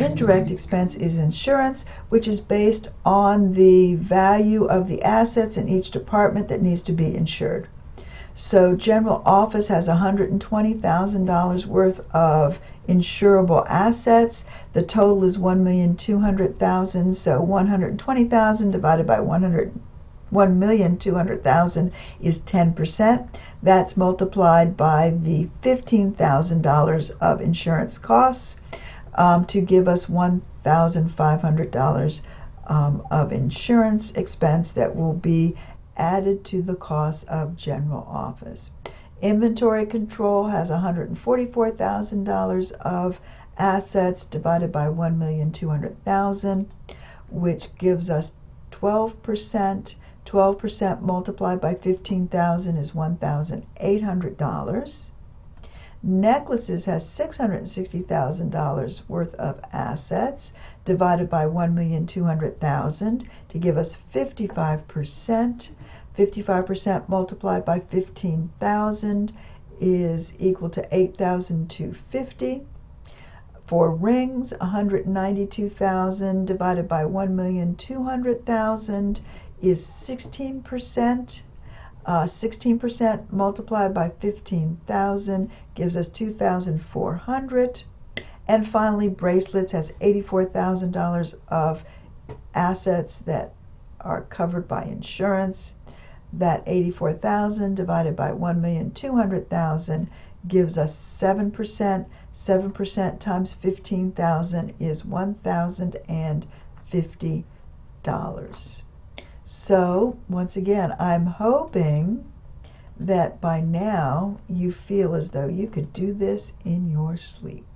indirect expense is insurance, which is based on the value of the assets in each department that needs to be insured. So general office has $120,000 worth of insurable assets. The total is 1,200,000, so 120,000 divided by 100 1,200,000 is 10%. That's multiplied by the $15,000 of insurance costs um, to give us $1,500 um, of insurance expense that will be added to the cost of general office. Inventory control has $144,000 of assets divided by 1,200,000 which gives us 12%. 12% multiplied by 15,000 is $1,800. Necklaces has $660,000 worth of assets divided by 1,200,000 to give us 55%. 55% multiplied by 15,000 is equal to 8,250. For rings, 192,000 divided by 1,200,000 is 16%. Uh, 16% multiplied by 15,000 gives us 2,400. And finally, bracelets has $84,000 of assets that are covered by insurance. That 84,000 divided by 1,200,000 gives us 7%. 7% times 15,000 is $1,050. So, once again, I'm hoping that by now you feel as though you could do this in your sleep.